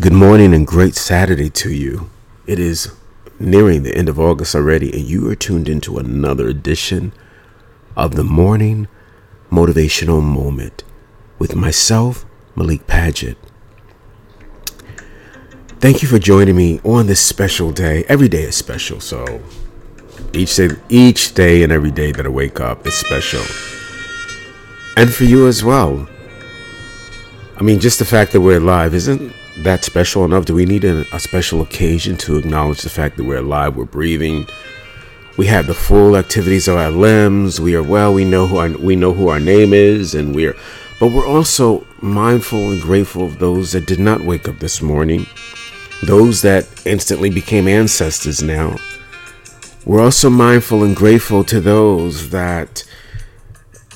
Good morning and great Saturday to you. It is nearing the end of August already, and you are tuned into another edition of the Morning Motivational Moment with myself, Malik Padgett. Thank you for joining me on this special day. Every day is special, so each day, each day and every day that I wake up is special. And for you as well. I mean, just the fact that we're alive isn't that special enough? Do we need a, a, special occasion to acknowledge the fact that we're alive, we're breathing, we have the full activities of our limbs, we are well, we know who our, we know who our name is, and we're, but we're also mindful and grateful of those that did not wake up this morning, those that instantly became ancestors now. We're also mindful and grateful to those that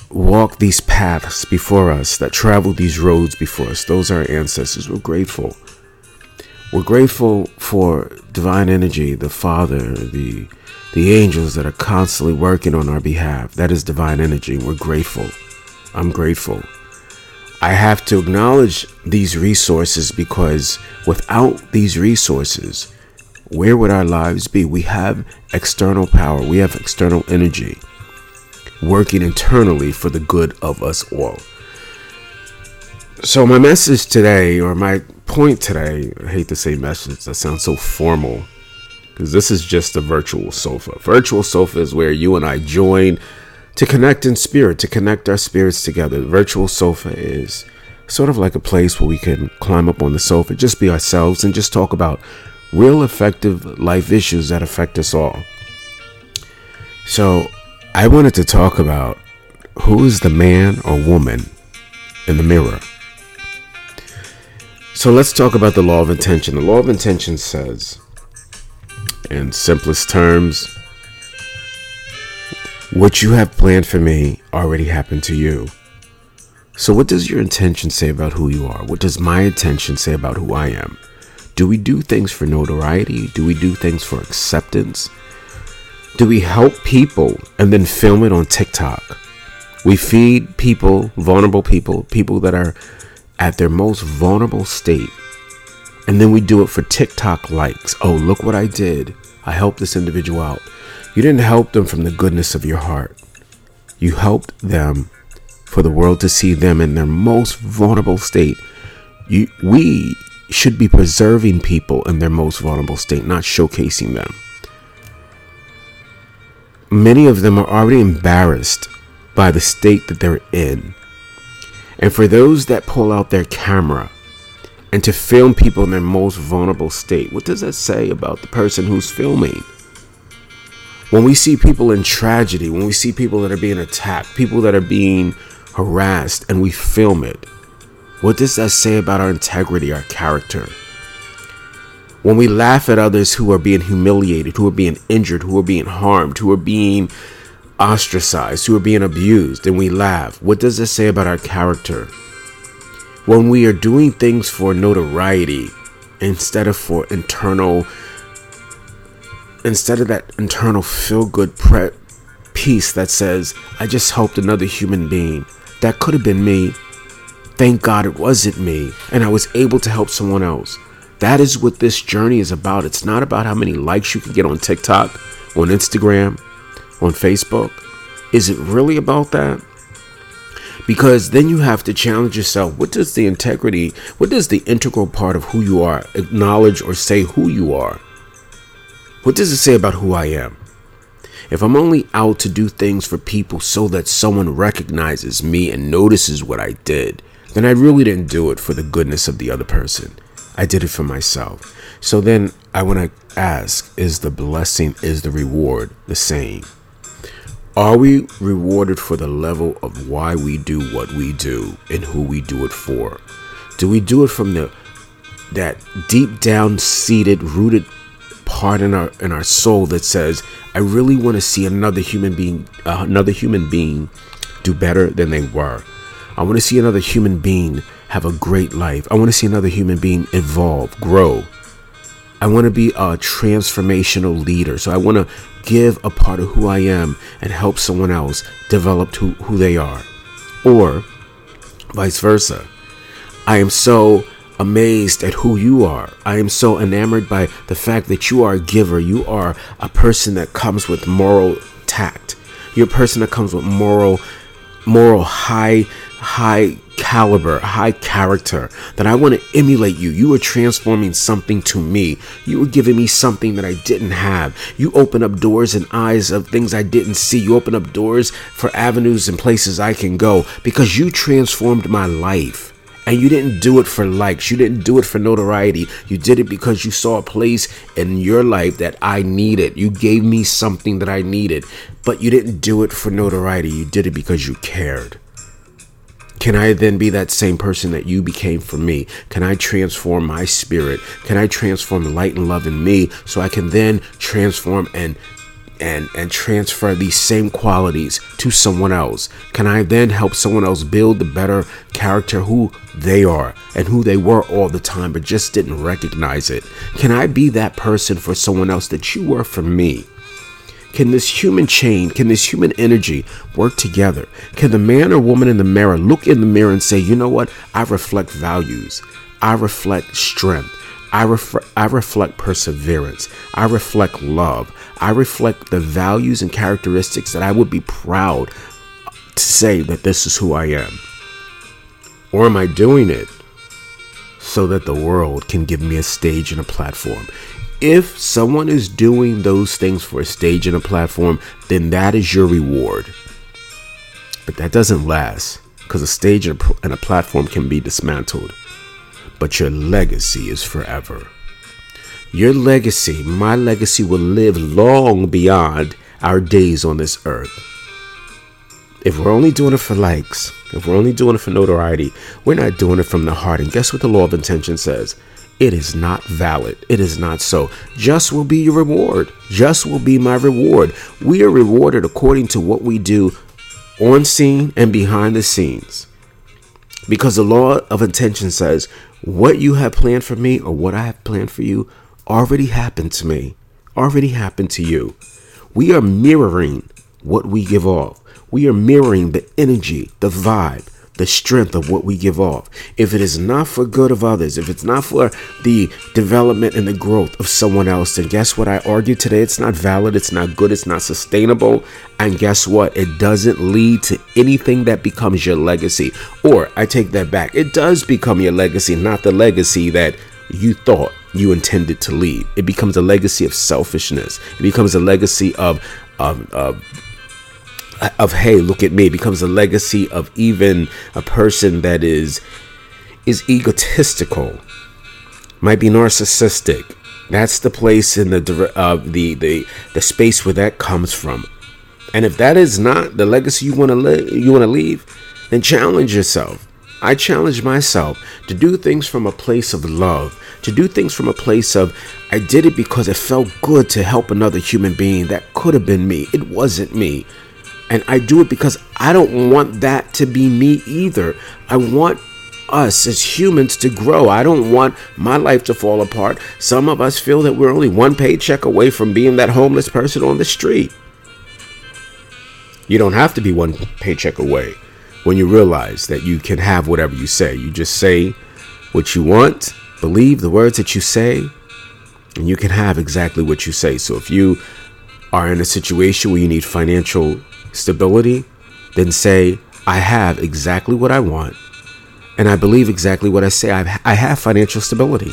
walk these paths before us, that travel these roads before us. Those are our ancestors. We're grateful. We're grateful for divine energy, the Father, the the angels that are constantly working on our behalf. That is divine energy. We're grateful. I'm grateful. I have to acknowledge these resources because without these resources, where would our lives be? We have external power, we have external energy working internally for the good of us all. So, my message today, or my point today, I hate to say message, that sounds so formal, because this is just a virtual sofa. Virtual sofa is where you and I join to connect in spirit, to connect our spirits together. The virtual sofa is sort of like a place where we can climb up on the sofa, just be ourselves, and just talk about real effective life issues that affect us all. So, I wanted to talk about who is the man or woman in the mirror. So let's talk about the law of intention. The law of intention says, in simplest terms, what you have planned for me already happened to you. So, what does your intention say about who you are? What does my intention say about who I am? Do we do things for notoriety? Do we do things for acceptance? Do we help people and then film it on TikTok? We feed people, vulnerable people, people that are at their most vulnerable state. And then we do it for TikTok likes. Oh, look what I did. I helped this individual out. You didn't help them from the goodness of your heart. You helped them for the world to see them in their most vulnerable state. You, we should be preserving people in their most vulnerable state, not showcasing them many of them are already embarrassed by the state that they're in. And for those that pull out their camera and to film people in their most vulnerable state, what does that say about the person who's filming? When we see people in tragedy, when we see people that are being attacked, people that are being harassed, and we film it, what does that say about our integrity, our character? When we laugh at others who are being humiliated, who are being injured, who are being harmed, who are being ostracized, who are being abused, and we laugh, what does this say about our character? When we are doing things for notoriety instead of for internal, instead of that internal feel good pre- peace that says, I just helped another human being. That could have been me. Thank God it wasn't me, and I was able to help someone else. That is what this journey is about. It's not about how many likes you can get on TikTok, on Instagram, on Facebook. Is it really about that? Because then you have to challenge yourself. What does the integrity, what does the integral part of who you are acknowledge or say who you are? What does it say about who I am? If I'm only out to do things for people so that someone recognizes me and notices what I did, then I really didn't do it for the goodness of the other person. I did it for myself. So then I want to ask is the blessing, is the reward the same? Are we rewarded for the level of why we do what we do and who we do it for? Do we do it from the that deep down seated rooted part in our in our soul that says I really want to see another human being uh, another human being do better than they were. I want to see another human being have a great life. I want to see another human being evolve, grow. I want to be a transformational leader. So I want to give a part of who I am and help someone else develop who, who they are. Or vice versa. I am so amazed at who you are. I am so enamored by the fact that you are a giver. You are a person that comes with moral tact. You're a person that comes with moral, moral high, high caliber, high character. That I want to emulate you. You are transforming something to me. You were giving me something that I didn't have. You open up doors and eyes of things I didn't see. You open up doors for avenues and places I can go because you transformed my life. And you didn't do it for likes. You didn't do it for notoriety. You did it because you saw a place in your life that I needed. You gave me something that I needed. But you didn't do it for notoriety. You did it because you cared. Can I then be that same person that you became for me? Can I transform my spirit? Can I transform light and love in me so I can then transform and and and transfer these same qualities to someone else? Can I then help someone else build the better character who they are and who they were all the time but just didn't recognize it? Can I be that person for someone else that you were for me? Can this human chain, can this human energy work together? Can the man or woman in the mirror look in the mirror and say, you know what? I reflect values. I reflect strength. I, ref- I reflect perseverance. I reflect love. I reflect the values and characteristics that I would be proud to say that this is who I am. Or am I doing it so that the world can give me a stage and a platform? If someone is doing those things for a stage and a platform, then that is your reward. But that doesn't last because a stage and a platform can be dismantled. But your legacy is forever. Your legacy, my legacy, will live long beyond our days on this earth. If we're only doing it for likes, if we're only doing it for notoriety, we're not doing it from the heart. And guess what the law of intention says? it is not valid. It is not so. Just will be your reward. Just will be my reward. We are rewarded according to what we do on scene and behind the scenes. Because the law of intention says, what you have planned for me or what I have planned for you already happened to me, already happened to you. We are mirroring what we give off. We are mirroring the energy, the vibe, the strength of what we give off. If it is not for good of others, if it's not for the development and the growth of someone else, then guess what? I argue today it's not valid, it's not good, it's not sustainable. And guess what? It doesn't lead to anything that becomes your legacy. Or I take that back. It does become your legacy, not the legacy that you thought you intended to leave. It becomes a legacy of selfishness. It becomes a legacy of of, of of hey look at me it becomes a legacy of even a person that is is egotistical might be narcissistic. That's the place in the uh, the the the space where that comes from. And if that is not the legacy you want to li- you want to leave then challenge yourself. I challenge myself to do things from a place of love to do things from a place of i did it because it felt good to help another human being that could have been me. It wasn't me and I do it because I don't want that to be me either. I want us as humans to grow. I don't want my life to fall apart. Some of us feel that we're only one paycheck away from being that homeless person on the street. You don't have to be one paycheck away when you realize that you can have whatever you say. You just say what you want, believe the words that you say, and you can have exactly what you say. So if you are in a situation where you need financial stability, then say, I have exactly what I want, and I believe exactly what I say. I've, I have financial stability,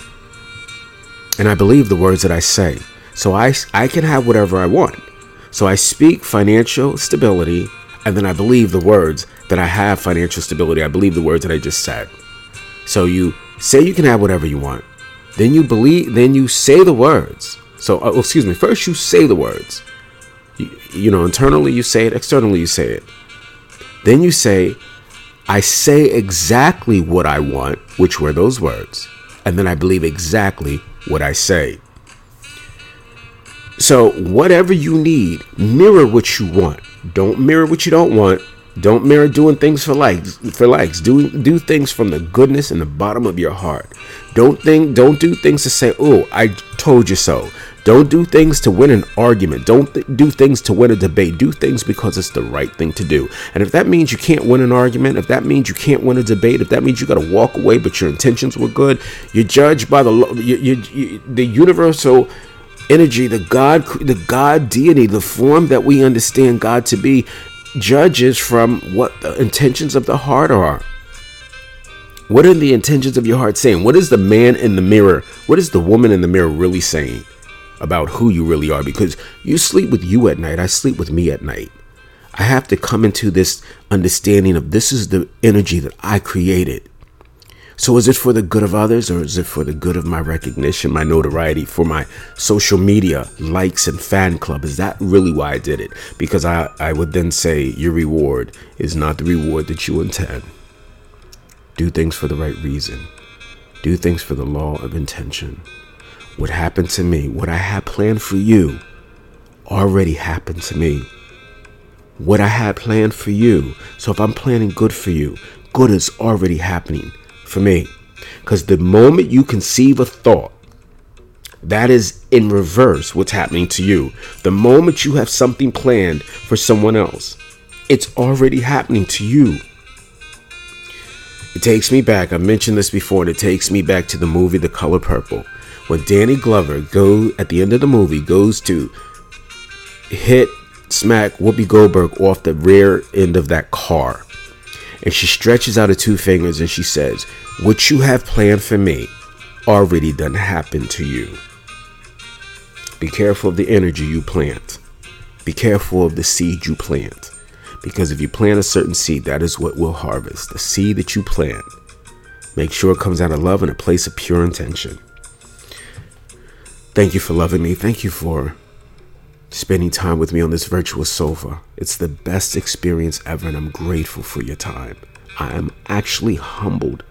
and I believe the words that I say. So I, I can have whatever I want. So I speak financial stability, and then I believe the words that I have financial stability. I believe the words that I just said. So you say you can have whatever you want, then you believe, then you say the words. So, uh, excuse me, first you say the words. You, you know, internally you say it, externally you say it. Then you say, I say exactly what I want, which were those words, and then I believe exactly what I say. So, whatever you need, mirror what you want. Don't mirror what you don't want. Don't mirror doing things for likes. For likes, do do things from the goodness in the bottom of your heart. Don't think. Don't do things to say, "Oh, I told you so." Don't do things to win an argument. Don't th- do things to win a debate. Do things because it's the right thing to do. And if that means you can't win an argument, if that means you can't win a debate, if that means you got to walk away but your intentions were good, you're judged by the you, you, you, the universal energy, the God, the God deity, the form that we understand God to be, judges from what the intentions of the heart are. What are the intentions of your heart saying? What is the man in the mirror? What is the woman in the mirror really saying? About who you really are because you sleep with you at night. I sleep with me at night. I have to come into this understanding of this is the energy that I created. So is it for the good of others or is it for the good of my recognition, my notoriety, for my social media likes and fan club? Is that really why I did it? Because I, I would then say your reward is not the reward that you intend. Do things for the right reason. Do things for the law of intention. What happened to me, what I had planned for you, already happened to me. What I had planned for you. So if I'm planning good for you, good is already happening for me. Because the moment you conceive a thought, that is in reverse what's happening to you. The moment you have something planned for someone else, it's already happening to you. It takes me back, I mentioned this before, and it takes me back to the movie The Color Purple when Danny Glover go at the end of the movie goes to hit smack Whoopi Goldberg off the rear end of that car. And she stretches out her two fingers and she says, What you have planned for me already done happened to you. Be careful of the energy you plant. Be careful of the seed you plant. Because if you plant a certain seed, that is what will harvest. The seed that you plant. Make sure it comes out of love and a place of pure intention. Thank you for loving me. Thank you for spending time with me on this virtual sofa. It's the best experience ever, and I'm grateful for your time. I am actually humbled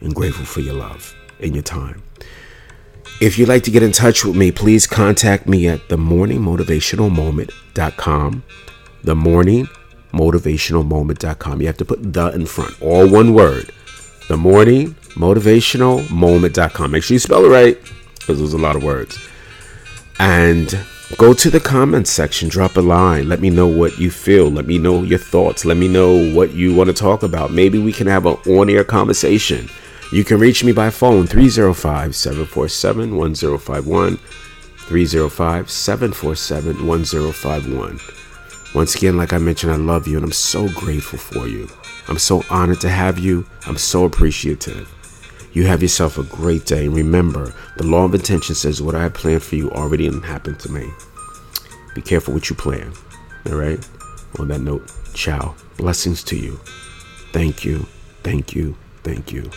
and grateful for your love and your time. If you'd like to get in touch with me, please contact me at themorningmotivationalmoment.com. Themorningmotivationalmoment.com. You have to put the in front, all one word. Themorningmotivationalmoment.com. Make sure you spell it right because there's a lot of words. And go to the comments section, drop a line. Let me know what you feel. Let me know your thoughts. Let me know what you want to talk about. Maybe we can have an on air conversation. You can reach me by phone 305 747 1051. 305 747 1051. Once again, like I mentioned, I love you and I'm so grateful for you. I'm so honored to have you. I'm so appreciative. You have yourself a great day. Remember, the law of intention says what I planned for you already happened to me. Be careful what you plan. All right? On that note, ciao. Blessings to you. Thank you. Thank you. Thank you.